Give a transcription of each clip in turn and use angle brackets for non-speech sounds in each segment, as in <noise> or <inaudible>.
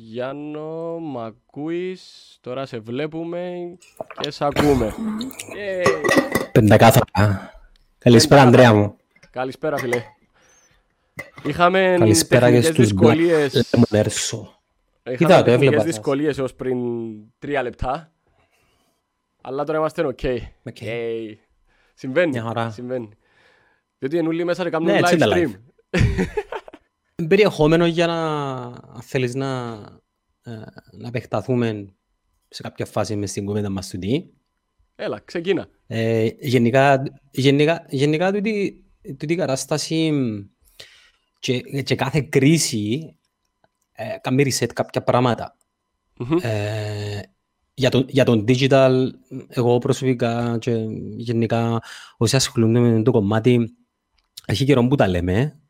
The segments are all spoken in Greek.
Γιάννο, μ' ακούεις, τώρα σε βλέπουμε και σε ακούμε. Πεντακάθαρα. Καλησπέρα, Ανδρέα μου. Καλησπέρα, φίλε. Είχαμε Καλησπέρα και στους δυσκολίες... Κοίτα, το έβλεπα. δυσκολίες έως πριν τρία λεπτά. Αλλά τώρα είμαστε OK. Okay. Okay. Συμβαίνει, συμβαίνει. Διότι εν ούλλοι μέσα να κάνουν ναι, live stream. <laughs> Περιεχόμενο για να θέλεις να, ε, να επεκταθούμε σε κάποια φάση μες στην κουβέντα μας του τι. Έλα, ξεκίνα. Ε, γενικά, γενικά, γενικά τούτη, τούτη κατάσταση και, και κάθε κρίση ε, κάνει reset κάποια πράγματα. Mm-hmm. Ε, για, το, για τον digital, εγώ προσωπικά και γενικά όσοι ασχολούνται με το κομμάτι, έχει καιρό που τα λέμε.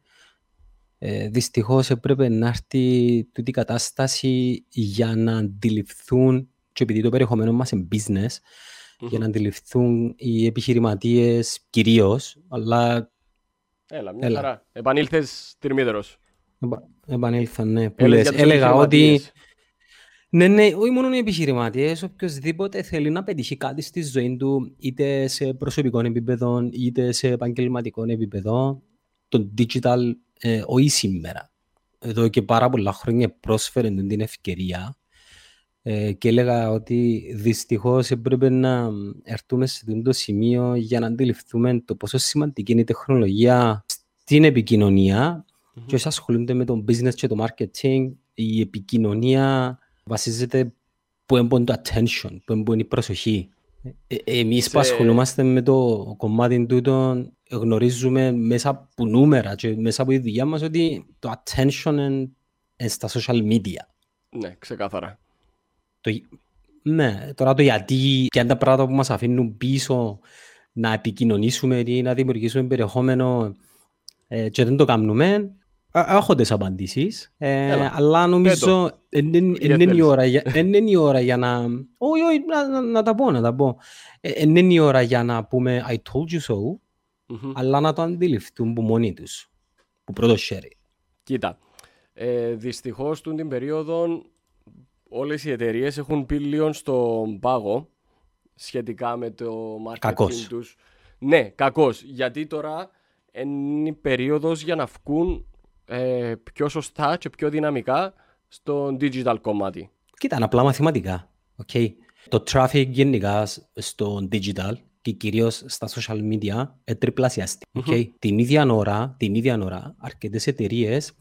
Ε, δυστυχώς έπρεπε να έρθει τούτη κατάσταση για να αντιληφθούν και επειδή το περιεχομένο μας είναι business, mm-hmm. για να αντιληφθούν οι επιχειρηματίες κυρίως, αλλά... Έλα, μια Έλα. χαρά. Επανήλθες τυρμίδερος. Επα, επανήλθα, ναι. Που λες, έλεγα ότι... Ναι, ναι, όχι μόνο οι επιχειρηματίες, οποιοδήποτε θέλει να πετύχει κάτι στη ζωή του, είτε σε προσωπικό επίπεδο, είτε σε επαγγελματικό επίπεδο, το digital, ε, όχι σήμερα. Εδώ και πάρα πολλά χρόνια πρόσφερε την ευκαιρία ε, και έλεγα ότι δυστυχώς έπρεπε να έρθουμε σε αυτό το σημείο για να αντιληφθούμε το πόσο σημαντική είναι η τεχνολογία στην επικοινωνία mm-hmm. και όσοι ασχολούνται με το business και το marketing, η επικοινωνία βασίζεται που έμπον το attention, που έμπον η προσοχή. Ε, ε εμείς σε... που ασχολούμαστε με το κομμάτι τούτο γνωρίζουμε μέσα από νούμερα και μέσα από τη δουλειά μας ότι το attention είναι στα social media. Ναι, ξεκάθαρα. Το, ναι, τώρα το γιατί και αν τα πράγματα που μας αφήνουν πίσω να επικοινωνήσουμε ή να δημιουργήσουμε περιεχόμενο ε, και δεν το κάνουμε, Έχω τις απαντήσεις, ε, αλλά νομίζω είναι η ώρα, η ώρα για να... Όχι, όχι, να, να, τα πω, να τα πω. Είναι η ώρα για να πούμε I told you so, mm-hmm. αλλά να το αντιληφθούν που μόνοι τους, που πρώτο χέρι. Κοίτα, ε, δυστυχώς την περίοδο όλες οι εταιρείες έχουν πει λίγο στον πάγο σχετικά με το marketing κακός. τους. Ναι, κακός, γιατί τώρα είναι η περίοδος για να βγουν ε, πιο σωστά και πιο δυναμικά στο digital κομμάτι. Κοίτα, είναι απλά μαθηματικά. Okay. Το traffic γενικά στο digital και κυρίως στα social media τριπλασιαστεί. Okay. Mm-hmm. Την ίδια ώρα, την ίδια ώρα αρκετές εταιρείες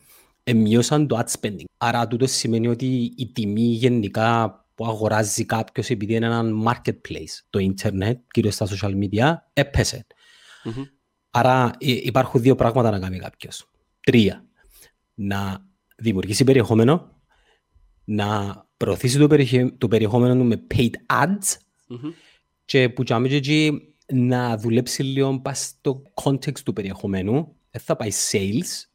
μειώσαν το ad spending. Άρα τούτος σημαίνει ότι η τιμή γενικά που αγοράζει κάποιος επειδή είναι ένα marketplace, το ίντερνετ, κυρίως στα social media, έπεσε. Mm-hmm. Άρα υπάρχουν δύο πράγματα να κάνει κάποιος. Τρία να δημιουργήσει περιεχόμενο, να προωθήσει το, περιεχε... το περιεχόμενο με paid ads mm-hmm. Και που και να δουλέψει λίγο στο context του περιεχομένου. Δεν θα πάει sales,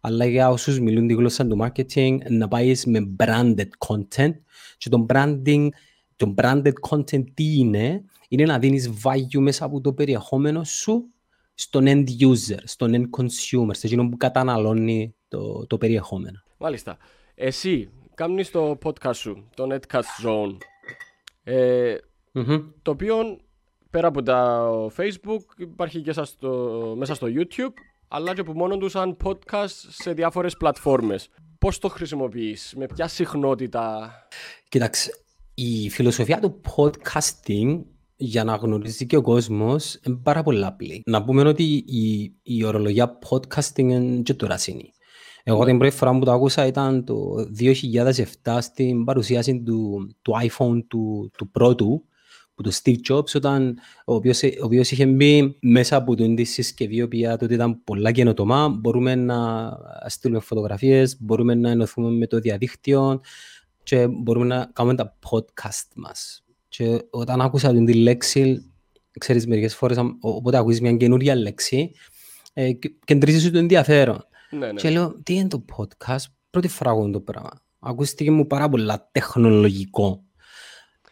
αλλά για όσους μιλούν τη γλώσσα του marketing, να πάεις με branded content. Και το branding, το branded content τι είναι, είναι να δίνεις value μέσα από το περιεχόμενο σου στον end user, στον end consumer, σε εκείνο που καταναλώνει το, το περιεχόμενο. Μάλιστα. Εσύ κάνεις το podcast σου, το Netcast Zone, ε, mm-hmm. το οποίο πέρα από το Facebook υπάρχει και στο, μέσα στο YouTube, αλλά και από μόνο τους σαν podcast σε διάφορες πλατφόρμες. Πώς το χρησιμοποιείς, με ποια συχνότητα... Κοίταξε, η φιλοσοφία του podcasting για να γνωρίζει και ο κόσμος είναι πάρα πολύ απλή. Να πούμε ότι η, η ορολογία podcasting είναι και τώρα σύνη. Εγώ την πρώτη φορά που το άκουσα ήταν το 2007 στην παρουσίαση του, του iPhone του, του πρώτου, που το Steve Jobs, όταν, ο, οποίος, ο οποίος είχε μπει μέσα από την συσκευή, η οποία τότε ήταν πολλά καινοτομά, μπορούμε να στείλουμε φωτογραφίες, μπορούμε να ενωθούμε με το διαδίκτυο και μπορούμε να κάνουμε τα podcast μας. Και όταν άκουσα την λέξη, ξέρεις μερικές φορές, οπότε ακούσεις μια καινούρια λέξη, ε, κεντρίζεις το ενδιαφέρον. Ναι, ναι. Και λέω, τι είναι το podcast, πρώτη φορά ακούω το πράγμα. Ακούστηκε μου πάρα πολλά τεχνολογικό.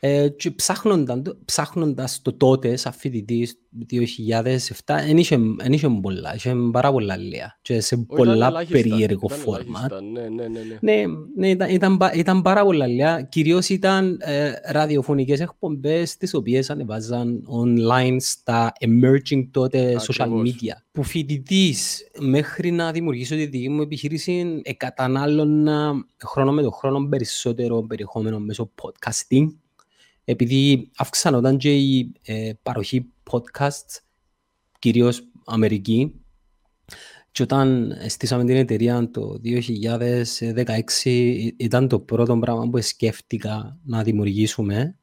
Ε, και ψάχνοντας, το τότε, σαν φοιτητής, 2007, δεν είχε, είχε πολλά, είχε πάρα πολλά λέα και σε πολλά περίεργο φόρμα. Ναι, ναι, ναι, ναι. ναι, ναι ήταν, ήταν, ήταν πάρα πολλά λέα. Κυρίως ήταν ε, ραδιοφωνικές εκπομπές τις οποίες ανεβάζαν online στα emerging τότε social media. Που φοιτητής μέχρι να δημιουργήσω τη δική μου επιχείρηση εκατανάλωνα χρόνο με το χρόνο περισσότερο περιεχόμενο μέσω podcasting επειδή αυξανόταν και η ε, παροχή podcast, κυρίως Αμερική, και όταν στήσαμε την εταιρεία το 2016 ήταν το πρώτο πράγμα που σκέφτηκα να δημιουργήσουμε.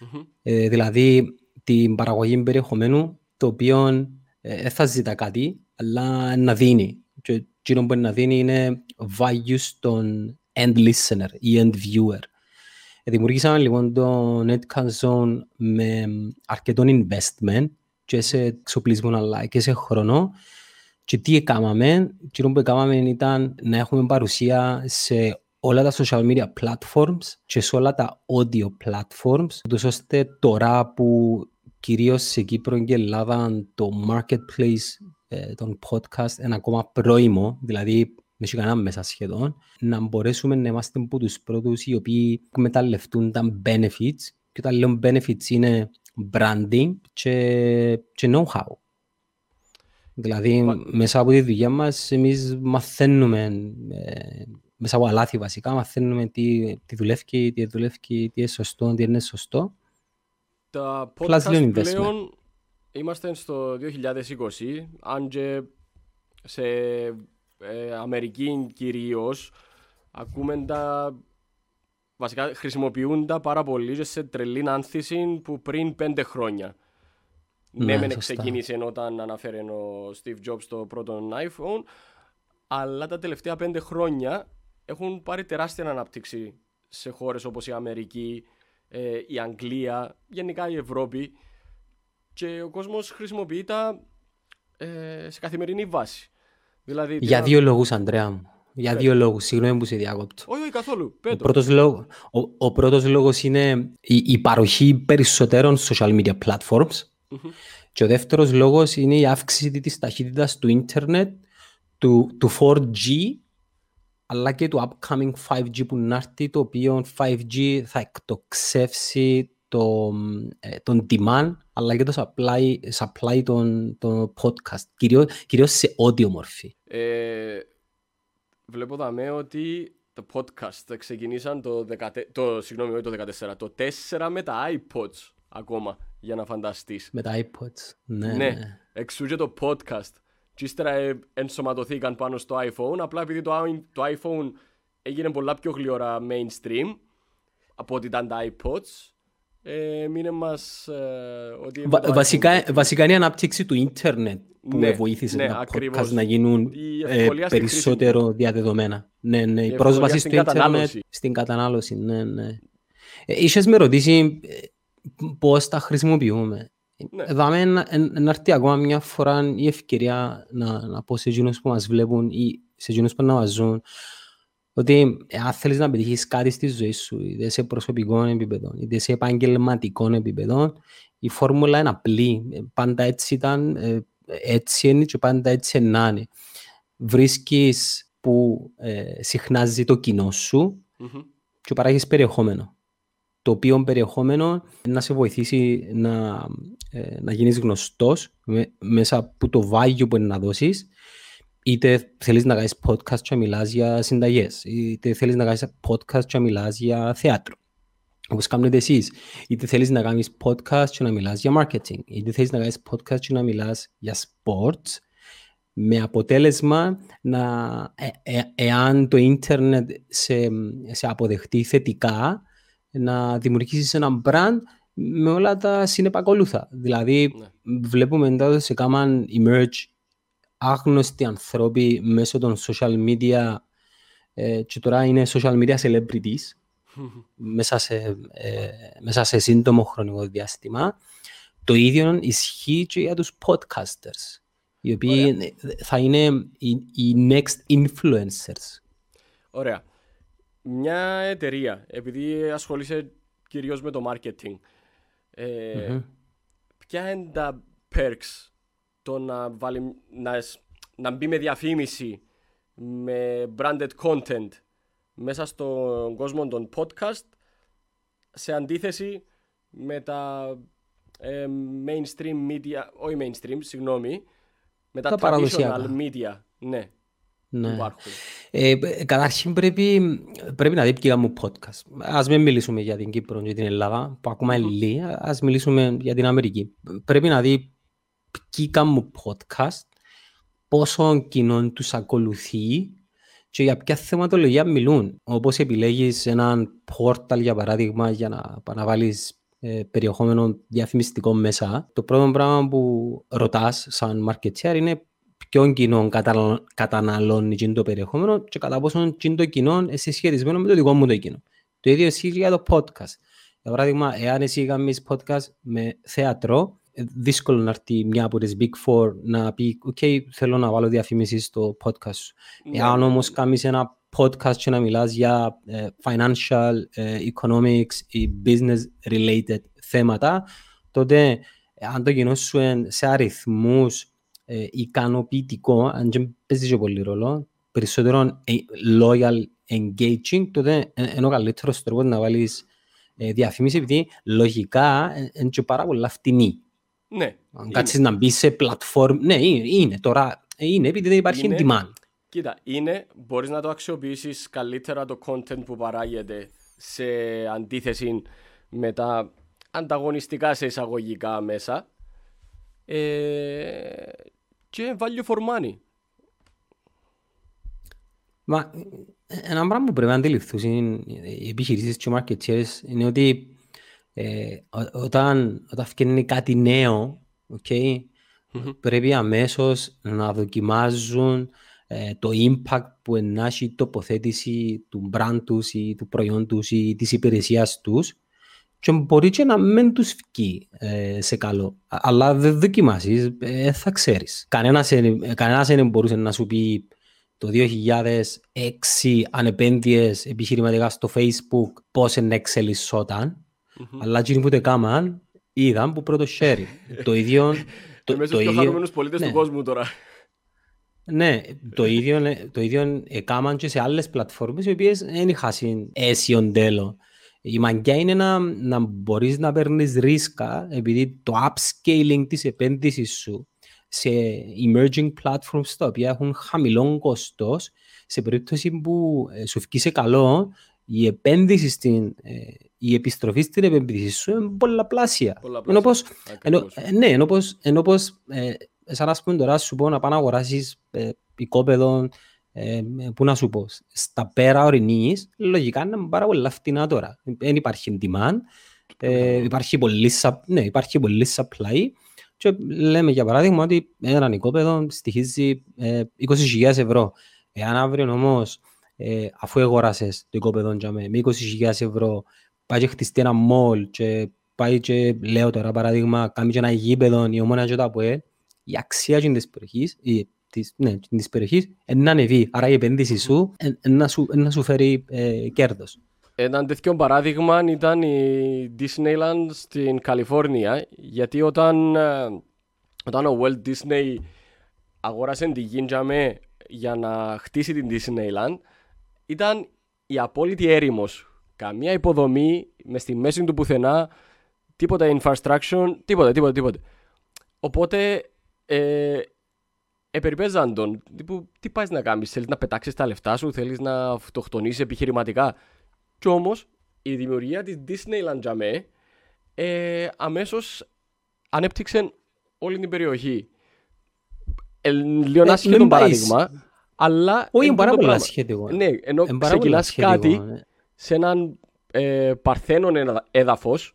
Mm-hmm. Ε, δηλαδή την παραγωγή περιεχομένου το οποίο ε, δεν θα ζητά κάτι, αλλά να δίνει. Και εκείνο που να δίνει είναι value στον end listener ή end viewer. Δημιουργήσαμε λοιπόν το Netcast Zone με αρκετό investment και σε εξοπλισμό αλλά και σε χρόνο. Και τι έκαναμε, το που έκαναμε ήταν να έχουμε παρουσία σε όλα τα social media platforms και σε όλα τα audio platforms, ώστε τώρα που κυρίως σε Κύπρο και Ελλάδα το marketplace ε, των podcast είναι ακόμα πρώιμο, δηλαδή δεν έχει κανένα μέσα σχεδόν, να μπορέσουμε να είμαστε από τους πρώτους οι οποίοι εκμεταλλευτούν τα benefits και όταν λέω benefits είναι branding και, και know-how. Δηλαδή, Μα... μέσα από τη δουλειά μας, εμείς μαθαίνουμε, ε, μέσα από αλάθη βασικά, μαθαίνουμε τι, τι δουλεύει, τι δουλεύει, τι είναι σωστό, τι είναι σωστό. Τα podcast πλέον είμαστε στο 2020, αν και σε ε, Αμερική κυρίως, ακούμε τα. Βασικά χρησιμοποιούν τα πάρα πολύ σε τρελή άνθηση που πριν πέντε χρόνια. Ναι, ναι ξεκίνησε όταν αναφέρει ο Steve Jobs το πρώτο iPhone, αλλά τα τελευταία πέντε χρόνια έχουν πάρει τεράστια ανάπτυξη σε χώρες όπως η Αμερική, ε, η Αγγλία, γενικά η Ευρώπη και ο κόσμος χρησιμοποιεί τα ε, σε καθημερινή βάση. Δηλαδή, Για δύο λόγους, Αντρέα μου. Για Πέτω. δύο λόγους, συγγνώμη που σε διάκοπτω. Όχι, όχι καθόλου. Ο πρώτος, λόγο, ο, ο πρώτος λόγος είναι η, η παροχή περισσότερων social media platforms mm-hmm. και ο δεύτερος λόγος είναι η αύξηση της ταχύτητας του ίντερνετ, του, του 4G αλλά και του upcoming 5G που να έρθει, το οποίο 5G θα εκτοξεύσει το, ε, τον demand αλλά και το supply, supply των, των podcast, κυρίως, κυρίως σε audio μορφή. Ε, βλέπω δαμέ ότι το podcast ξεκινήσαν το, 14, το, συγγνώμη, το 14, το 4 με τα iPods ακόμα, για να φανταστείς. Με τα iPods, ναι. Ναι, ναι. εξού και το podcast. Και ύστερα ε, ενσωματωθήκαν πάνω στο iPhone, απλά επειδή το, το iPhone έγινε πολλά πιο γλυόρα mainstream από ότι ήταν τα iPods, ε, μείνε μας ε, ότι... Βα, βασικά, βασικά είναι η ανάπτυξη του ίντερνετ που ναι, βοήθησε ναι, τα podcast να γίνουν ε, περισσότερο διαδεδομένα. Ναι, ναι, η, η πρόσβαση στο ίντερνετ στην κατανάλωση. Ναι, ναι. Ε, είχες με ρωτήσει ε, πώς τα χρησιμοποιούμε. Ναι. Δάμε να, να έρθει ακόμα μια φορά η ευκαιρία να, να πω σε εκείνους που μας βλέπουν ή σε εκείνους που να μας ζουν ότι αν θέλεις να πετύχεις κάτι στη ζωή σου, είτε σε προσωπικό επίπεδο, είτε σε επαγγελματικό επίπεδο, η φόρμουλα είναι απλή. Πάντα έτσι ήταν, ε, έτσι είναι και πάντα έτσι να είναι. Βρίσκεις που ε, συχνάζει το κοινό σου mm-hmm. και παράγεις περιεχόμενο. Το οποίο περιεχόμενο να σε βοηθήσει να, ε, να γίνεις γνωστός μέσα από το βάγιο που είναι να δώσεις είτε θέλεις να κάνεις podcast και μιλάς για συνταγές, είτε θέλεις να κάνεις podcast και μιλάς για θέατρο, όπως κάνετε εσείς, είτε θέλεις να κάνεις podcast και να μιλάς για marketing, είτε θέλεις να κάνεις podcast και να μιλάς για sports, με αποτέλεσμα να, ε, ε, εάν το ίντερνετ σε, σε αποδεχτεί θετικά, να δημιουργήσεις ένα brand με όλα τα συνεπακολούθα. Δηλαδή, ναι. βλέπουμε μετά σε κάμαν emerge άγνωστοι ανθρώποι μέσω των social media ε, και τώρα είναι social media celebrities <laughs> μέσα, σε, ε, μέσα σε σύντομο χρονικό διάστημα. Το ίδιο ισχύει και για τους podcasters, οι οποίοι Ωραία. θα είναι οι, οι next influencers. Ωραία. Μια εταιρεία, επειδή ασχολείσαι κυρίως με το marketing. Ε, mm-hmm. Ποια είναι τα perks το να, βάλει, να, να μπει με διαφήμιση, με branded content μέσα στον κόσμο των podcast σε αντίθεση με τα ε, mainstream media, όχι mainstream, συγγνώμη, με τα, τα traditional media. Ναι. Ναι. Ε, καταρχήν πρέπει, πρέπει να δει ποια μου podcast. Ας μην μιλήσουμε για την Κύπρο και την Ελλάδα, που ακόμα είναι λίγη, ας μιλήσουμε για την Αμερική. Πρέπει να δει ποια μου podcast, πόσο κοινό τους ακολουθεί και για ποια θεματολογία μιλούν. Όπως επιλέγεις έναν πόρταλ, για παράδειγμα, για να, να βάλεις ε, περιεχόμενο διαφημιστικό μέσα, το πρώτο πράγμα που ρωτάς σαν marketeer είναι ποιον κοινό καταναλώνει το περιεχόμενο και κατά πόσο το κοινό είναι συσχετισμένο με το δικό μου το κοινό. Το ίδιο ισχύει για το podcast. Για παράδειγμα, εάν εσύ κάνεις podcast με θέατρο, ε, δύσκολο να έρθει μια από τις Big Four να πει «ΟΚ, θέλω να βάλω διαφήμιση στο podcast σου». Ναι, εάν ναι, όμως ναι. κάνεις ένα podcast και να μιλάς για uh, financial, uh, economics ή business related θέματα, τότε αν το κοινό σου είναι σε αριθμούς ε, ικανοποιητικό, αν και παίζει και πολύ ρόλο, περισσότερο ε, loyal, engaging, τότε είναι ο καλύτερος τρόπος να βάλεις ε, διαφήμιση, επειδή λογικά είναι και πάρα πολλά φτηνή. Ναι. Αν κάτσεις να μπει σε platform, ναι, είναι, είναι τώρα, ε, είναι επειδή δεν υπάρχει είναι, demand. Κοίτα, είναι, μπορείς να το αξιοποιήσεις καλύτερα το content που παράγεται σε αντίθεση με τα ανταγωνιστικά σε εισαγωγικά μέσα ε, και value for money. Μα ένα πράγμα που πρέπει να αντιληφθούν οι επιχειρήσεις και οι marketeers είναι ότι ε, όταν, όταν φτιάχνει κάτι νέο, okay, mm-hmm. πρέπει αμέσως να δοκιμάζουν ε, το impact που ενάχει η τοποθέτηση του brand τους ή του προϊόντος ή της υπηρεσίας τους και μπορεί και να μην τους βγει ε, σε καλό. Αλλά δεν δοκιμάσεις, ε, θα ξέρεις. Κανένας, κανένας δεν μπορούσε να σου πει το 2006 αν επένδυες επιχειρηματικά στο facebook πώς να εξελισσόταν. Mm-hmm. Αλλά εκείνοι που το έκαναν είδαν που πρώτο sharing. το ίδιο... το, το, το πιο χαρούμενους πολίτες ναι. του κόσμου τώρα. Ναι, το ίδιο, το ίδιο έκαναν και σε άλλες πλατφόρμες οι οποίες δεν είχαν αίσιον τέλος. Η μαγκιά είναι να, να μπορείς να παίρνεις ρίσκα επειδή το upscaling της επένδυσης σου σε emerging platforms τα οποία έχουν χαμηλό κόστος σε περίπτωση που ε, σου βγει σε καλό η επένδυση στην, ε, η επιστροφή στην επένδυση σου είναι πολλαπλάσια. Ενώ πως, ενώ, ε, ναι, ενώ πως, ενώ πως ε, σαν να πούμε τώρα σου πω να πάω να αγοράσεις ε, οικόπεδο ε, πού να σου πω, στα πέρα ορεινής, λογικά είναι πάρα πολύ φτηνά τώρα. Δεν υπάρχει demand, ε, υπάρχει, πολύ, ναι, υπάρχει πολύ supply και λέμε για παράδειγμα ότι ένα οικόπεδο στοιχίζει ε, 20.000 ευρώ. Εάν αύριο όμως, ε, αφού αγοράσει το οικόπεδο με 20.000 ευρώ, πάει και χτιστεί ένα μόλ και πάει και λέω τώρα παράδειγμα, κάνει και ένα γήπεδο η ομόνα και τα που η αξία της περιοχής, η της, ναι, της περιοχής να ανεβεί. Άρα η επένδυση σου να σου, να σου φέρει ε, κέρδος. Ένα τέτοιο παράδειγμα ήταν η Disneyland στην Καλιφόρνια γιατί όταν, ε, όταν ο Walt Disney αγόρασε την Γίνджαμε για να χτίσει την Disneyland ήταν η απόλυτη έρημος. Καμία υποδομή μες στη μέση του πουθενά, τίποτα infrastructure, τίποτα, τίποτα, τίποτα. Οπότε ε, επεριπέζαν τον. Τύπου, τι πάει να κάνεις, θέλεις να πετάξεις τα λεφτά σου, θέλεις να αυτοκτονήσει επιχειρηματικά. Κι όμως η δημιουργία της Disneyland Jamé ε, αμέσως ανέπτυξε όλη την περιοχή. Ε, λίγο άσχετο παράδειγμα, αλλά. Όχι, είναι πάρα πολύ άσχετο. Ναι, ενώ ξεκινάς κάτι ναι. Σε έναν ε, παρθένον έδαφος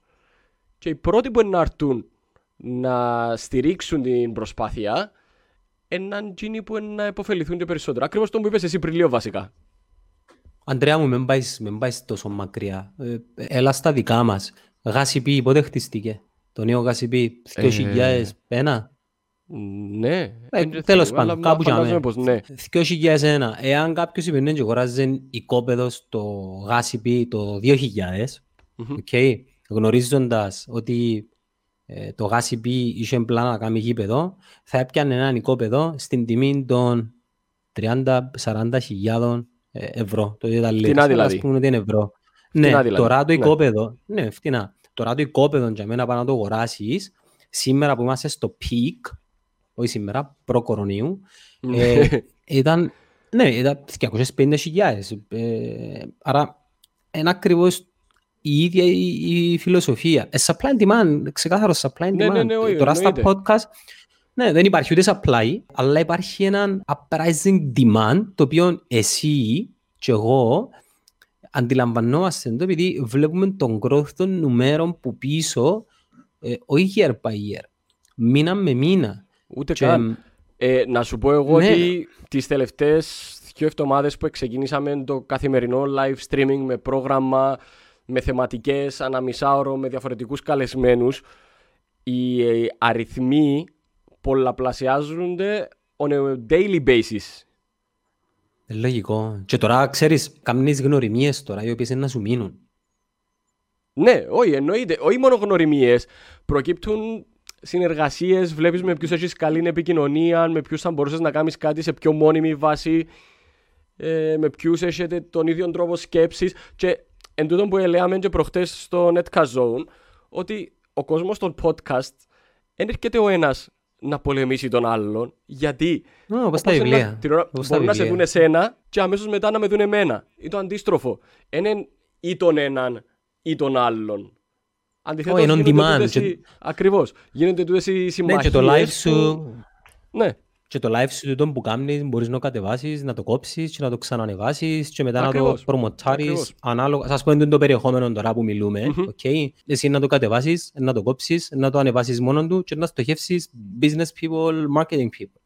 και οι πρώτοι που να έρθουν να στηρίξουν την προσπάθεια έναν τζίνι που να υποφεληθούν και περισσότερο. Ακριβώς το που είπες εσύ πριν λίγο βασικά. Αντρέα μου, μην πάεις, πάεις τόσο μακριά. Ε, έλα στα δικά μας. Γάσιπι, πότε χτίστηκε; Το νέο Γάσιπι, 2001. Ναι. Ε, τέλος πάντων, κάπου για μένα. Ναι. 2001. Εάν κάποιος είπε και αγοράζει οικόπεδο στο Γάσιπι το 2000, Okay. Γνωρίζοντας ότι ε, το γάσιπι είχε πλάνα να κάνει γήπεδο, θα έπιανε ένα οικόπεδο στην τιμή των 30-40 χιλιάδων ε, ευρώ. Το ίδιο Φτηνά δηλαδή. Ας πούμε ότι είναι ευρώ. ναι, δηλαδή. τώρα το ναι. οικόπεδο, ναι. ναι, φτηνά. Τώρα το οικόπεδο για μένα πάνω να το αγοράσεις, σήμερα που είμαστε στο peak, όχι σήμερα, προ-κορονίου, ναι. ε, ήταν, ναι, ήταν 250 χιλιάδες. Ε, άρα, είναι ακριβώς η ίδια η, η φιλοσοφία. Ε, supply and demand, ξεκάθαρο supply and demand. Ναι, ναι, ναι, όχι, Τώρα στα podcast ναι, δεν υπάρχει ούτε supply, αλλά υπάρχει ένα uprising demand, το οποίο εσύ και εγώ αντιλαμβανόμαστε το επειδή βλέπουμε τον growth των νούμερων που πίσω, ε, όχι year by year, μήνα με μήνα. Ούτε και, καν. Ε, να σου πω εγώ ναι. ότι τις τελευταίες δύο εβδομάδες που ξεκινήσαμε το καθημερινό live streaming με πρόγραμμα, με θεματικές, αναμισάωρο, με διαφορετικούς καλεσμένους, οι ε, αριθμοί πολλαπλασιάζονται on a daily basis. Ε, λογικό. Και τώρα ξέρεις, καμνείς γνωριμίες τώρα, οι οποίες είναι να σου μείνουν. Ναι, όχι, εννοείται. Όχι μόνο γνωριμίες. Προκύπτουν συνεργασίες, βλέπεις με ποιους έχεις καλή επικοινωνία, με ποιους θα μπορούσες να κάνεις κάτι σε πιο μόνιμη βάση, ε, με ποιους έχετε τον ίδιο τρόπο σκέψης. Και εν τούτο που έλεγαμε και προχτές στο Netcast Zone, ότι ο κόσμος των podcast δεν έρχεται ο ένας να πολεμήσει τον άλλον. Γιατί oh, όπως τα βιβλία. Την ώρα μπορούν να σε δουν εσένα και αμέσως μετά να με δουν εμένα. Ή το αντίστροφο. Είναι ή τον έναν ή τον άλλον. Αντιθέτως, oh, γίνονται και... Ακριβώς. Γίνονται τούτες οι συμμαχίες. Ναι, και το live σου... Ναι. Και το live σου τον που κάνεις μπορείς να το κατεβάσεις, να το κόψεις και να το ξανανεβάσεις και μετά Ακριβώς. να το προμοτάρεις ανάλογα. Σας πω είναι το περιεχόμενο τώρα που μιλούμε. Mm-hmm. Okay. Εσύ να το κατεβάσεις, να το κόψεις, να το ανεβάσεις μόνο του και να στοχεύσεις business people, marketing people.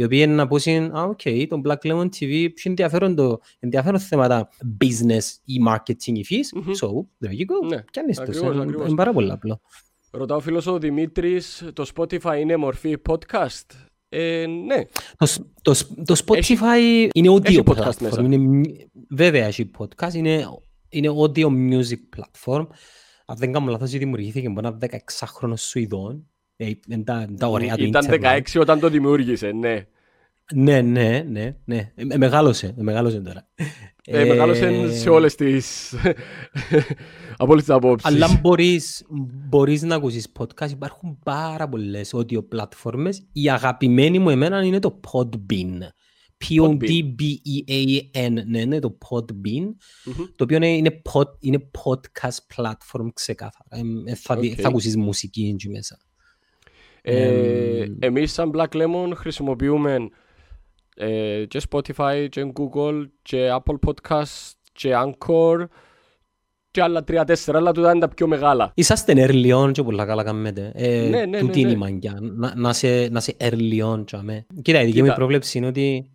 Οι οποίοι είναι να πούσουν, α, οκ, το Black Lemon TV έχει ενδιαφέρον, το, ενδιαφέρον θέματα business ή marketing υφής. Mm-hmm. So, there you go. Ναι. Κι αν είσαι είναι πάρα πολύ απλό. Ρωτά ο φίλος ο Δημήτρης, το Spotify είναι μορφή podcast; Ε, ναι. Το, το, το Spotify έχει, είναι audio έχει podcast platform. Μέσα. Είναι, βέβαια έχει podcast. Είναι, είναι audio music platform. Αν δεν κάνω λάθος, δημιουργήθηκε από ένα 16χρονο Σουηδόν. Ε, τα, τα ωραία του Ήταν 16 όταν το δημιούργησες, ναι. Ναι, ναι, ναι, ναι. Ε, μεγάλωσε, μεγάλωσε τώρα. Ε, μεγάλωσε σε όλες τις <laughs> από όλες τις απόψεις. Αλλά μπορείς, μπορείς να ακούσεις podcast. Υπάρχουν πάρα πολλές audio πλατφόρμες. Η αγαπημένη μου εμένα είναι το Podbean. P-O-D-B-E-A-N, ναι, ναι, το Podbean, mm-hmm. το οποίο είναι, pod, είναι podcast platform ξεκάθαρα. Ε, θα, okay. θα ακούσεις μουσική εκεί μέσα. Ε, ε, εμείς σαν Black Lemon χρησιμοποιούμε ε, και Spotify και Google και Apple Podcast και Anchor και άλλα τρία-τέσσερα, αλλά τούτα είναι τα πιο μεγάλα. Είσαστε early on και πολλά καλά κάνετε. Ε, ναι, ναι, τούτη ναι, είναι η μαγκιά. Να, να, σε, να σε early on. Κοίτα, η δική μου πρόβλεψη είναι ότι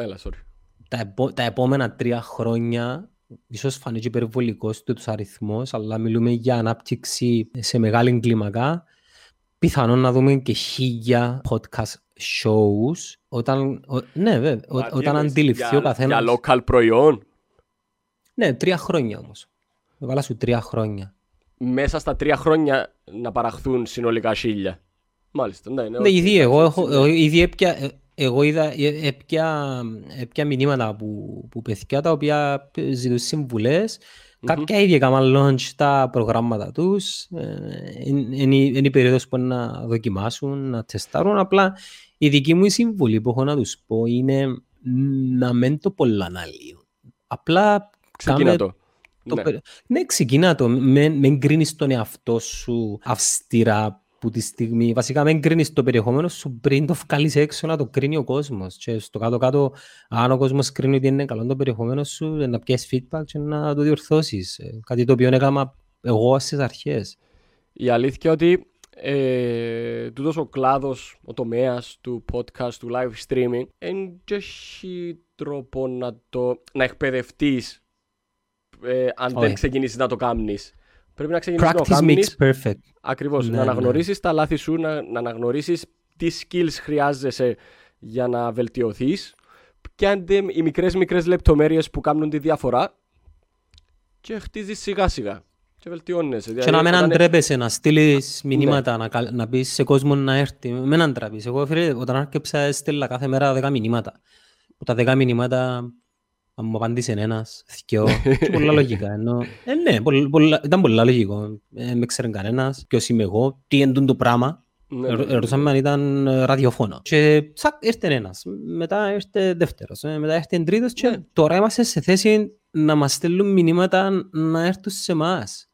Έλα, sorry. Τα, επό, τα επόμενα τρία χρόνια ίσως φανεί και υπερβολικός τους αριθμός, αλλά μιλούμε για ανάπτυξη σε μεγάλη κλίμακα. Πιθανόν να δούμε και χίλια podcast shows όταν, ο, ναι, βέβαια, ο, όταν αντιληφθεί ο καθένας... Για local προϊόν. Ναι, τρία χρόνια όμως. Βάλα σου τρία χρόνια. Μέσα στα τρία χρόνια να παραχθούν συνολικά χίλια. Μάλιστα, ναι. Ναι, ναι ήδη εγώ, έχω, ήδη έπια, εγώ είδα, έπια, έπια μηνύματα που, που παιδιά τα οποία ζητούν συμβουλές Mm-hmm. Κάποια ήδη έκαναν launch τα προγράμματα τους. Ε, είναι η περίοδος που να δοκιμάσουν, να τεστάρουν. Απλά η δική μου συμβουλή που έχω να τους πω είναι να μην το πολλά αναλύουν. Απλά ξεκινά το. το ναι. ναι, ξεκινά το. Μην κρίνεις τον εαυτό σου αυστηρά που τη στιγμή, βασικά μην κρίνεις το περιεχόμενο σου πριν το βγάλεις έξω να το κρίνει ο κόσμος. Και στο κάτω-κάτω αν ο κόσμος κρίνει ότι είναι καλό το περιεχόμενο σου να πιέσεις feedback και να το διορθώσεις. Ε, κάτι το οποίο έκανα εγώ στις αρχές. Η αλήθεια ότι ε, τούτος ο κλάδος, ο τομέας του podcast, του live streaming δεν έχει τρόπο να, το, να εκπαιδευτείς ε, αν δεν ξεκινήσεις να το κάνεις Πρέπει να ξεκινήσεις να κάνεις. perfect. Ακριβώς. Ναι, να ναι. αναγνωρίσεις τα λάθη σου, να, να αναγνωρίσεις τι skills χρειάζεσαι για να βελτιωθείς και είναι οι μικρές μικρές λεπτομέρειες που κάνουν τη διαφορά και χτίζεις σιγά σιγά. Και βελτιώνεσαι. Και να μην αντρέπεσαι να στείλεις ναι. μηνύματα, ναι. να, να πεις σε κόσμο να έρθει. Μην αντρέπεις. Εγώ φίλε, όταν άρκεψα έστειλα κάθε μέρα δέκα μηνύματα. Που τα δέκα μηνύματα αν μου απάντησε ένας, θυκιο, <laughs> και πολλά λογικά. Ενώ, ε, ναι, πολλά, ήταν πολλά λογικό. Ε, με ξέρει κανένας, ποιος είμαι εγώ, τι είναι το πράγμα. Ναι, ναι, ναι. Ρωτήσαμε αν ήταν ε, ραδιοφόνο. Και τσακ, ήρθε ένας. Μετά ήρθε δεύτερος. Ε, μετά ήρθε τρίτος και τώρα είμαστε σε θέση να μας στέλνουν μηνύματα να έρθουν σε εμάς.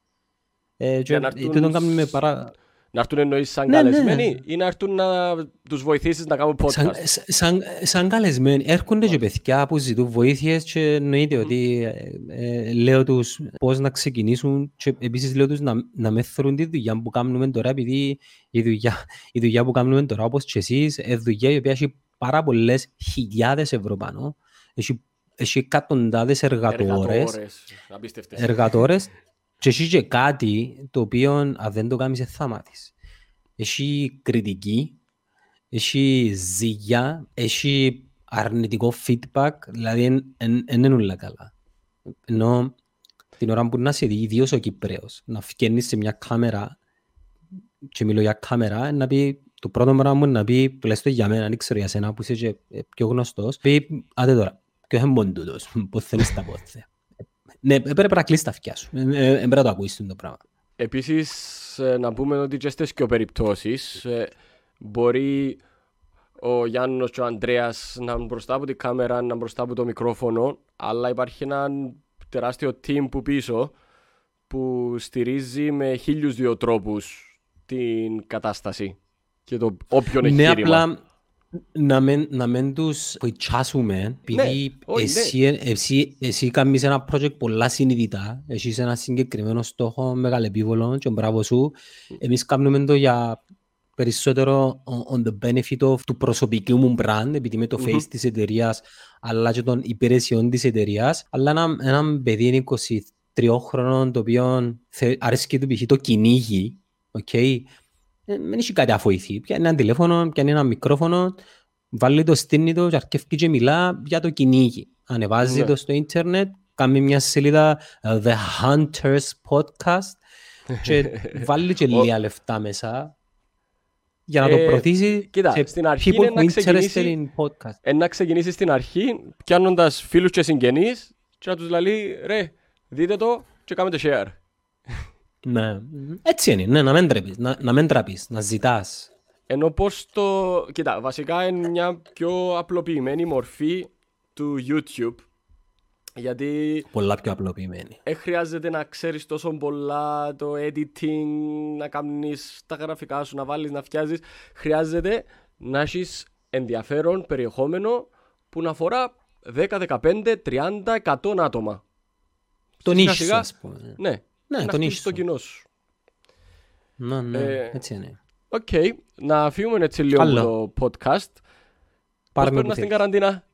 Ε, και τούτον κάνουμε παρά... Να έρθουν εννοείς σαν ναι, καλεσμένοι ναι. ή να έρθουν να τους βοηθήσεις να κάνουν podcast; Σαν, σαν, σαν καλεσμένοι. Έρχονται και παιδιά που ζητούν βοήθειες και εννοείται mm. ότι ε, ε, λέω τους πώς να ξεκινήσουν και επίσης λέω τους να, να με θεωρούν τη δουλειά που κάνουμε τώρα επειδή η δουλειά, η δουλειά που κάνουμε τώρα όπως και εσείς είναι δουλειά η οποία έχει πάρα πολλές χιλιάδες ευρώ πάνω. Έχει, έχει εκατοντάδες εργατόρες. Εργατόρες. Εργατόρες και έχει και κάτι το οποίο αν δεν το κάνεις θα μάθεις. Έχει κριτική, έχει ζυγιά, έχει αρνητικό feedback, δηλαδή δεν είναι όλα καλά. Ενώ την ώρα που να είσαι ίδιος ο Κυπρέος, να φκένεις σε μια κάμερα και μιλώ για κάμερα, να πει το πρώτο πράγμα μου να πει, τουλάχιστον για μένα, δεν ξέρω για σένα που είσαι και πιο γνωστός, πει, άντε τώρα, ποιος είναι μόνο τούτος, <laughs> πώς θέλεις τα πόθια. Ναι, πρέπει να κλείσει τα αυτιά σου. Δεν ε, ε, πρέπει να το ακούσεις το πράγμα. Επίσης, ε, να πούμε ότι και στις και περιπτώσεις μπορεί ο Γιάννος και ο Ανδρέας να είναι μπροστά από την κάμερα, να είναι μπροστά από το μικρόφωνο, αλλά υπάρχει ένα τεράστιο team που πίσω που στηρίζει με χίλιους δύο τρόπους την κατάσταση και το όποιον ναι, εγχείρημα. Ναι, απλά να μην, να μην τους βοηθάσουμε, επειδή ναι, εσύ, ναι. εσύ, εσύ κάνεις ένα project πολλά συνειδητά, έχεις ένας συγκεκριμένος στόχο μεγαλεπίβολος και μπράβο σου. Εμείς κάνουμε το για περισσότερο on the benefit of του προσωπικού μου brand, επειδή είμαι το face mm-hmm. της εταιρείας, αλλά και των υπηρεσιών της εταιρείας, αλλά ένα, ένα παιδί 23 χρονών, το οποίο αρέσει και το π.χ. το κυνήγι, okay, δεν έχει κάτι αφοηθεί. Πιάνει ένα τηλέφωνο, πιάνει ένα μικρόφωνο, βάλει το στήνι του και αρκεύει και μιλά για το κυνήγι. Ανεβάζει ναι. το στο ίντερνετ, κάνει μια σελίδα uh, The Hunters Podcast <laughs> και βάλει και λίγα λεφτά μέσα για να το ε, προωθήσει κοίτα, σε στην αρχή people who interested podcast. να ξεκινήσει στην αρχή πιάνοντας φίλους και συγγενείς και να τους λέει ρε δείτε το και κάνετε share. Ναι. Έτσι είναι, ναι, να μην τρέπεις, να, να μην τραπείς, να ζητάς. Ενώ πώς το... Κοίτα, βασικά είναι μια πιο απλοποιημένη μορφή του YouTube. Γιατί... Πολλά πιο απλοποιημένη. Δεν χρειάζεται να ξέρεις τόσο πολλά το editing, να κάνεις τα γραφικά σου, να βάλεις, να φτιάζεις. Χρειάζεται να έχεις ενδιαφέρον περιεχόμενο που να αφορά 10, 15, 30, 100 άτομα. Το niche, ας πούμε. Ναι, ναι, το niche το κοινό σου. Ναι, ναι, ε, έτσι είναι. OK, okay. να φύγουμε έτσι λίγο Άλλο. το podcast. Πάρουμε Πώς στην καραντίνα;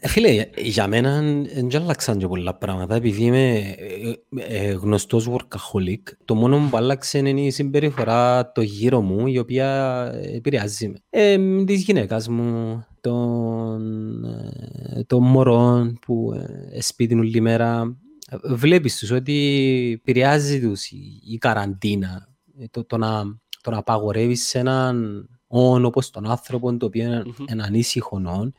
Ε, φίλε, για μένα δεν άλλαξαν και πολλά πράγματα επειδή είμαι ε, ε, γνωστός workaholic. Το μόνο που άλλαξε είναι η συμπεριφορά το γύρω μου η οποία επηρεάζει με. Ε, της γυναίκας μου, των, των μωρών που σπίτι όλη μέρα βλέπεις τους ότι επηρεάζει τους η, η καραντίνα, το, το, να, το να απαγορεύεις σε έναν όν όπως τον άνθρωπο το οποίο είναι mm-hmm. ένα ανήσυχο όν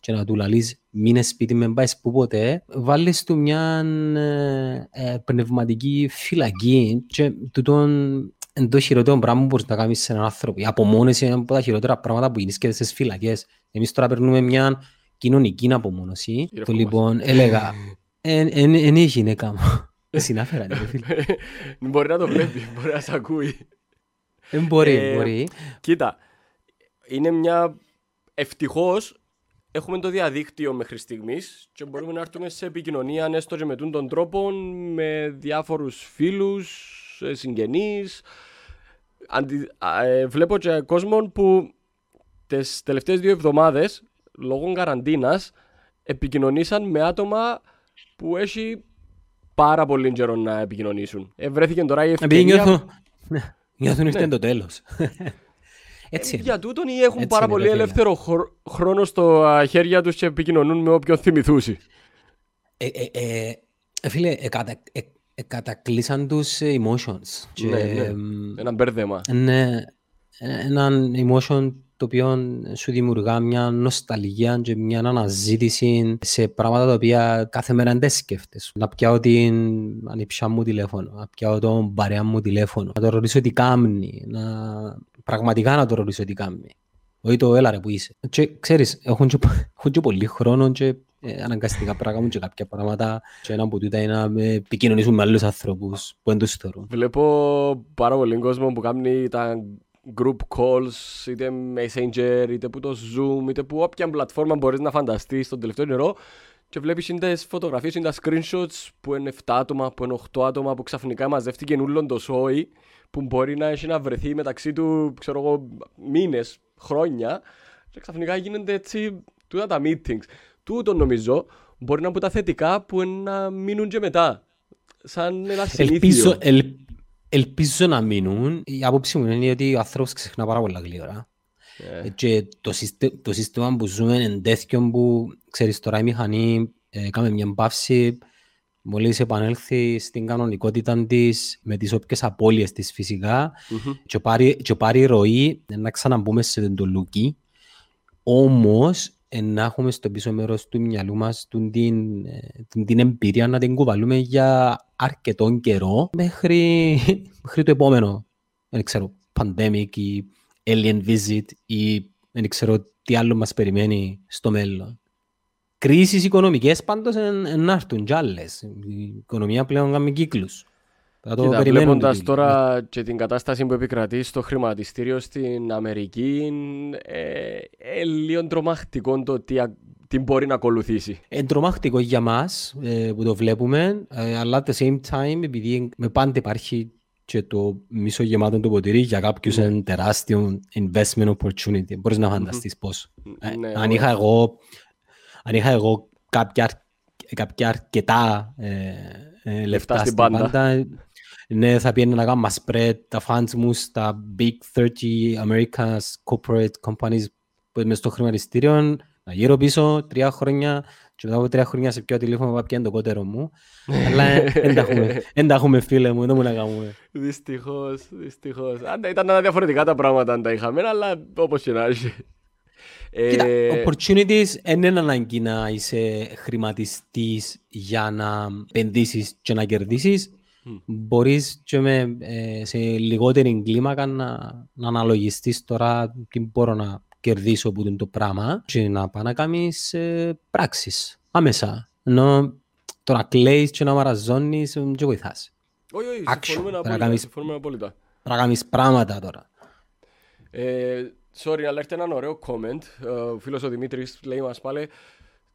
και να του λαλείς μείνε σπίτι με πάεις που ποτέ, βάλεις του μια ε, ε, πνευματική φυλακή και τούτον είναι το χειρότερο πράγμα που μπορείς να κάνεις σε έναν άνθρωπο. Η απομόνωση είναι από τα χειρότερα πράγματα που γίνεις και στις φυλακές. Εμείς τώρα περνούμε μια κοινωνική απομόνωση. Το λοιπόν έλεγα <laughs> είναι η γυναίκα μου. <laughs> Συνάφερα, ναι, φίλε. <laughs> Μπορεί να το βλέπει, μπορεί να σε ακούει. Δεν μπορεί, ε, μπορεί. Κοίτα, είναι μια... Ευτυχώς έχουμε το διαδίκτυο μέχρι στιγμής και μπορούμε να έρθουμε σε επικοινωνία έστω και με τον τρόπο με διάφορους φίλους, ε, συγγενείς. Αντι... Ε, βλέπω και κόσμο που τις τελευταίες δύο εβδομάδες λόγω καραντίνας επικοινωνήσαν με άτομα που έχει πάρα πολύ καιρό να επικοινωνήσουν. Ευρέθηκε τώρα η ευκαιρία... <laughs> Νιώθουν, νιώθουν ήρθε ναι. το τέλος. Έτσι είναι. Για τούτον ή έχουν Έτσι πάρα είναι, πολύ ελεύθερο χρόνο στο χέρια τους και επικοινωνούν με όποιον θυμηθούσει. Ε, ε, ε, φίλε, ε, κατακλείσαν τους emotions. Ναι, ναι. Ένα μπέρδεμα. Ναι, ένα emotion το οποίο σου δημιουργά μια νοσταλγία και μια αναζήτηση σε πράγματα τα οποία κάθε μέρα δεν σκέφτεσαι. Να πιάω την ανιψιά μου τηλέφωνο, να πιάω τον παρέα μου τηλέφωνο, να το ρωτήσω τι κάνει, να... πραγματικά να το ρωτήσω τι κάνει. Όχι το έλα ρε που είσαι. Και ξέρεις, έχουν και, <laughs> έχουν και πολύ χρόνο και ε, αναγκαστικά πράγματα και κάποια πράγματα και ένα από τούτα είναι να επικοινωνήσουν με άλλους ανθρώπους που δεν τους θεωρούν. Βλέπω πάρα πολύ κόσμο που κάνει τα group calls, είτε messenger, είτε που το zoom, είτε που όποια πλατφόρμα μπορείς να φανταστείς στον τελευταίο νερό και βλέπεις είναι τις φωτογραφίες, είναι τα screenshots που είναι 7 άτομα, που είναι 8 άτομα που ξαφνικά μαζεύτηκε ούλον το σόι που μπορεί να έχει να βρεθεί μεταξύ του, ξέρω εγώ, μήνες, χρόνια και ξαφνικά γίνονται έτσι τούτα τα meetings. Τούτο νομίζω μπορεί να είναι τα θετικά που να μείνουν και μετά. Σαν ένα συνήθειο. Ελπίζω, ελ, ελπίζω να μείνουν. Η άποψη μου είναι ότι ο άνθρωπος ξεχνά πάρα πολλά γλύωρα. Yeah. Και το, σύστε, το σύστημα που ζούμε είναι τέτοιο που, ξέρεις, τώρα η μηχανή ε, κάμε μια παύση, μόλις επανέλθει στην κανονικότητα της με τις όποιες απώλειες της φυσικά mm-hmm. και, πάρει, και πάρει ροή να ξαναμπούμε σε το λουκί. Όμως, να έχουμε στο πίσω μέρος του μυαλού μας την, την, την, εμπειρία να την κουβαλούμε για αρκετό καιρό μέχρι, <laughs> μέχρι το επόμενο δεν ξέρω, pandemic ή alien visit ή δεν ξέρω τι άλλο μας περιμένει στο μέλλον. Κρίσεις οικονομικές πάντως να έρθουν κι άλλες. Η οικονομία πλέον κάνει κύκλους. Κοίτα, βλέποντας τώρα και την κατάσταση που επικρατεί στο χρηματιστήριο στην Αμερική, ε, ε, λίγο τρομακτικό το τι, τι μπορεί να ακολουθήσει. Είναι τρομακτικό για μας ε, που το βλέπουμε, ε, αλλά at the same time επειδή με πάντα υπάρχει και το μισό γεμάτο το ποτήρι για κάποιους mm. είναι τεράστιο investment opportunity. Μπορείς να φανταστείς mm-hmm. πώς. Ναι, αν, είχα εγώ, αν είχα εγώ κάποια, κάποια αρκετά ε, λεφτά στην πάντα, πάντα ναι, θα πήγαινε να κάνω spread τα funds μου στα big 30 America's corporate companies που είμαι στο χρηματιστήριο, να γύρω πίσω τρία χρόνια και μετά από τρία χρόνια σε πιο τηλέφωνο να πιάνε το κότερο μου. <laughs> Αλλά δεν τα έχουμε φίλε μου, δεν μου να κάνουμε. Δυστυχώς, δυστυχώς. Ήταν διαφορετικά τα πράγματα αν τα είχαμε, αλλά όπως και να έχει. Κοίτα, ε, opportunities δεν είναι ανάγκη να είσαι χρηματιστής για να επενδύσεις και να κερδίσεις. Mm. Μπορείς και με, ε, σε λιγότερη κλίμακα να, να αναλογιστείς τώρα τι μπορώ να κερδίσω από το πράγμα και να πάει να κάνεις ε, πράξεις άμεσα. Ενώ το να κλαίεις και να μαραζώνεις δεν βοηθάς. Όχι, όχι, συμφωνούμε απόλυτα. Συμφωνούμε απόλυτα. Να κάνεις πράγματα τώρα. Ε, sorry, αλλά έρχεται ένα ωραίο comment. Ε, ο φίλος ο Δημήτρης λέει μας πάλι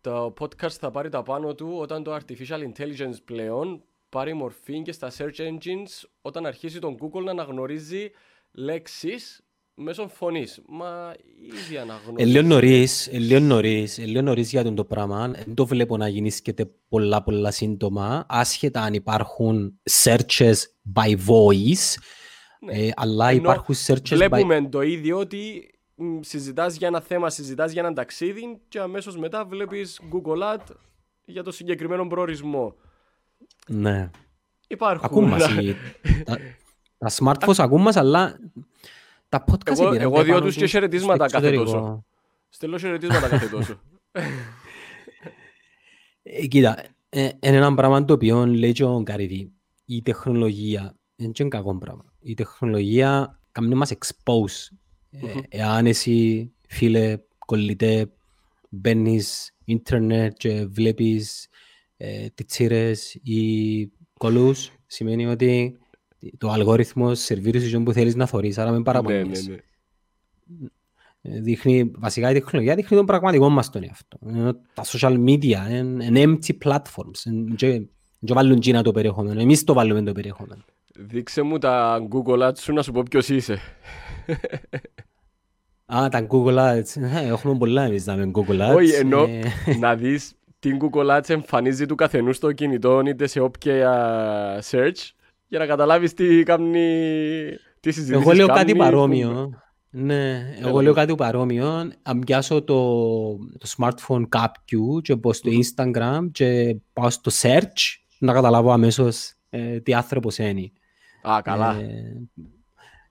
το podcast θα πάρει τα πάνω του όταν το artificial intelligence πλέον πάρει μορφή και στα search engines όταν αρχίσει τον Google να αναγνωρίζει λέξεις μέσω φωνής. Μα ήδη αναγνωρίζει. Ελίον νωρίς, ελίον νωρίς, ελίον νωρίς για τον το πράγμα. Δεν το βλέπω να γεννήσκεται πολλά πολλά σύντομα, άσχετα αν υπάρχουν searches by voice, ναι. ε, αλλά Ενώ υπάρχουν searches βλέπουμε by... το ίδιο ότι συζητάς για ένα θέμα, συζητάς για ένα ταξίδι και αμέσως μετά βλέπεις Google Ad για το συγκεκριμένο προορισμό. Ναι. Υπάρχουν. Ακούν μας. <laughs> τα, τα smartphones ακούν μας, αλλά τα podcast Εγώ, εγώ διώ τους και χαιρετίσματα κάθε τόσο. Στέλνω χαιρετίσματα κάθε τόσο. <laughs> Ε, κοίτα, ε, είναι ένα πράγμα το οποίο λέει και ο Καρυδί. Η τεχνολογία είναι και κακό πράγμα. Η τεχνολογία κάνει μας expose. Ε, εάν εσύ, φίλε, κολλητέ, μπαίνεις ίντερνετ και βλέπεις ε, τιτσίρες ή κολούς, σημαίνει ότι το αλγόριθμο σερβίρεις σου που θέλεις να θωρείς, άρα με παραπονείς. Ναι, ναι, ναι. Ε, δείχνει, βασικά η τεχνολογία δείχνει τον πραγματικό μας τον εαυτό. Τα social media είναι empty platforms. Δεν βάλουν τζίνα το περιεχόμενο. Εμείς το βάλουμε το περιεχόμενο. Δείξε μου τα Google Ads σου να σου πω ποιος είσαι. Α, τα Google Ads. Ε, έχουμε πολλά εμείς να με Google Ads. Όχι, ενώ να δεις την Google Ads εμφανίζει του καθενούς στο κινητό είτε σε όποια search για να καταλάβεις τι κάνει, τι συζητήσεις Εγώ λέω κάτι παρόμοιο. Ναι, εγώ λέω κάτι παρόμοιο. Αν πιάσω το, το smartphone κάποιου και μπω στο Instagram και πάω στο search να καταλάβω αμέσως ε, τι άνθρωπος είναι. Α, καλά. Ε,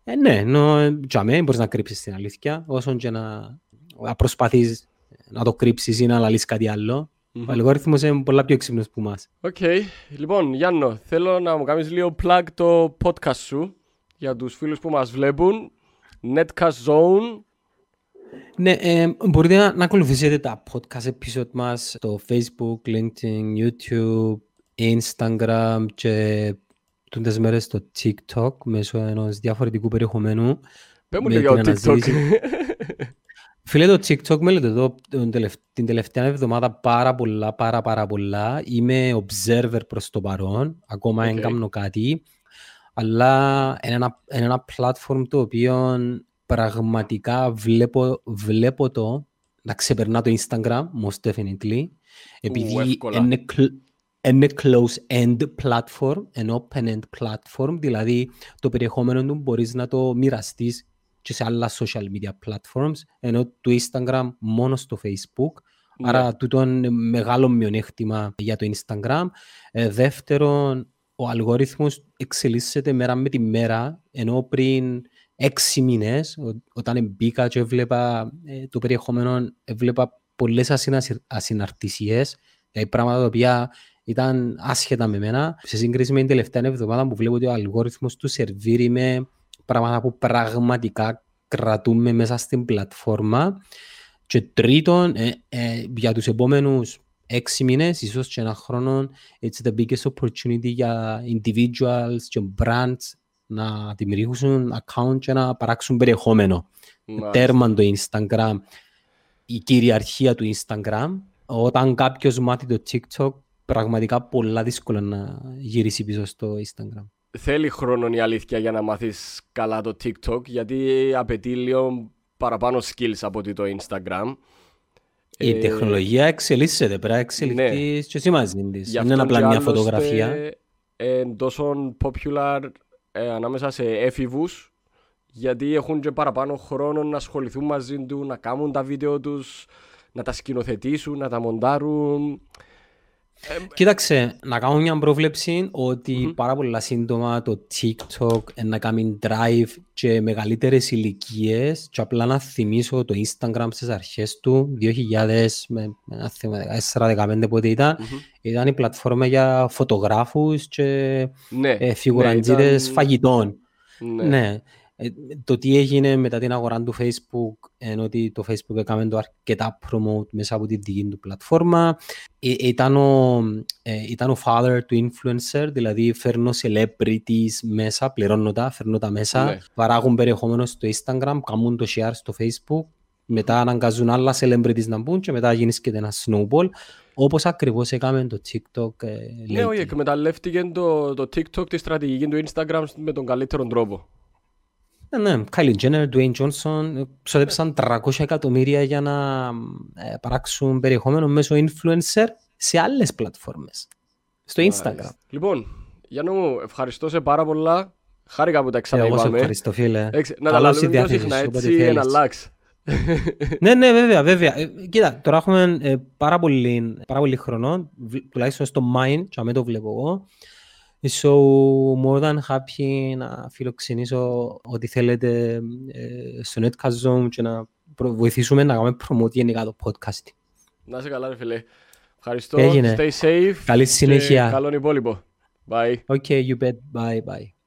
ε, ναι, νο, για μένα εν μπορείς να κρύψεις την αλήθεια, όσο και να, να προσπαθείς να το κρύψεις ή να λαλείς κάτι άλλο. Mm-hmm. Ο αλγόριθμος είναι πολλά πιο έξυπνος που μας. OK. Okay. Λοιπόν, Γιάννο, θέλω να μου κάνεις λίγο plug το podcast σου για τους φίλους που μας βλέπουν. Netcast Zone. Ναι, ε, μπορείτε να, να ακολουθήσετε τα podcast episode μας στο Facebook, LinkedIn, YouTube, Instagram και τούντες μέρες στο TikTok μέσω ενός διαφορετικού περιεχομένου. Πες μου λίγο για το TikTok. <laughs> Φίλε, το TikTok με λέτε εδώ την τελευταία εβδομάδα πάρα πολλά, πάρα πάρα πολλά. Είμαι observer προς το παρόν, ακόμα δεν okay. κάνω κάτι. Αλλά είναι ένα, είναι ένα platform το οποίο πραγματικά βλέπω, βλέπω το να ξεπερνά το Instagram, most definitely. Επειδή είναι, είναι close-end platform, ένα open-end platform, δηλαδή το περιεχόμενο του μπορείς να το μοιραστείς και σε άλλα social media platforms, ενώ το Instagram μόνο στο Facebook. Yeah. Άρα τούτο είναι μεγάλο μειονέκτημα για το Instagram. Ε, δεύτερον, ο αλγόριθμος εξελίσσεται μέρα με τη μέρα, ενώ πριν έξι μήνες, όταν μπήκα και έβλεπα ε, το περιεχόμενο, έβλεπα πολλές ασυναρτησίες, δηλαδή πράγματα τα οποία ήταν άσχετα με μένα, σε σύγκριση με την τελευταία εβδομάδα που βλέπω ότι ο αλγόριθμος του σερβίρει με πράγματα που πραγματικά κρατούμε μέσα στην πλατφόρμα. Και τρίτον, ε, ε, για τους επόμενους έξι μήνες, ίσως και ένα χρόνο, it's the biggest opportunity για individuals και brands να δημιουργήσουν account και να παράξουν περιεχόμενο. Μάλιστα. Τέρμα το Instagram, η κυριαρχία του Instagram. Όταν κάποιος μάθει το TikTok, πραγματικά πολλά δύσκολα να γυρίσει πίσω στο Instagram θέλει χρόνο η αλήθεια για να μάθεις καλά το TikTok γιατί απαιτεί λίγο παραπάνω skills από ότι το Instagram. Η ε, τεχνολογία εξελίσσεται, πρέπει να εξελιχθείς ναι. και εσύ μαζί της. Είναι απλά μια φωτογραφία. Είναι τόσο popular ε, ανάμεσα σε έφηβους γιατί έχουν και παραπάνω χρόνο να ασχοληθούν μαζί του, να κάνουν τα βίντεο τους, να τα σκηνοθετήσουν, να τα μοντάρουν. Κοίταξε, να κάνω μια πρόβλεψη ότι mm-hmm. πάρα πολλά σύντομα το TikTok να κάνει drive και μεγαλύτερες ηλικίες και απλά να θυμίσω το Instagram στις αρχές του 2000 με 14-15 πότε ήταν mm-hmm. ήταν η πλατφόρμα για φωτογράφους και ναι, ε, φιγουραντζίδες ναι, ήταν... φαγητών. Ναι. ναι. Ε, το τι έγινε μετά την αγορά του Facebook, ενώ ότι το Facebook έκαμε το αρκετά promote μέσα από τη δική του πλατφόρμα. Ε, ήταν, ο, ε, ήταν ο father του influencer, δηλαδή φέρνω celebrities μέσα, πληρώνω τα, φέρνω τα μέσα, ναι. παράγουν περιεχόμενο στο Instagram, κάνουν το share στο Facebook, μετά αναγκαζούν άλλα celebrities να μπουν και μετά γίνεις και ένα snowball. Όπως ακριβώς έκαμε το TikTok. Ε, ναι, όχι, εκμεταλλεύτηκε το, το TikTok τη στρατηγική του Instagram με τον καλύτερο τρόπο. Ναι, ναι, Kylie Jenner, Dwayne Johnson ξοδέψαν 300 εκατομμύρια για να ε, παράξουν περιεχόμενο μέσω influencer σε άλλες πλατφόρμες. Στο Instagram. Λοιπόν, Γιάννη μου, ευχαριστώ σε πάρα πολλά. Χάρηκα που τα ξαναείπαμε. Εγώ σε ευχαριστώ φίλε. Να τα λάβουμε πιο συχνά έτσι να αλλάξει. ναι, ναι, βέβαια, βέβαια. Ε, κοίτα, τώρα έχουμε ε, πάρα, πολύ, πάρα πολύ χρόνο, τουλάχιστον στο Mind, και αμέ το βλέπω εγώ. So, more than happy να φιλοξενήσω ό,τι θέλετε ε, στο Netcast Zone και να βοηθήσουμε να κάνουμε promote γενικά το podcast. Να είσαι καλά, ρε φίλε. Ευχαριστώ. Έγινε. Stay safe. Καλή συνέχεια. Καλό υπόλοιπο. Bye. Okay, you bet. Bye, bye.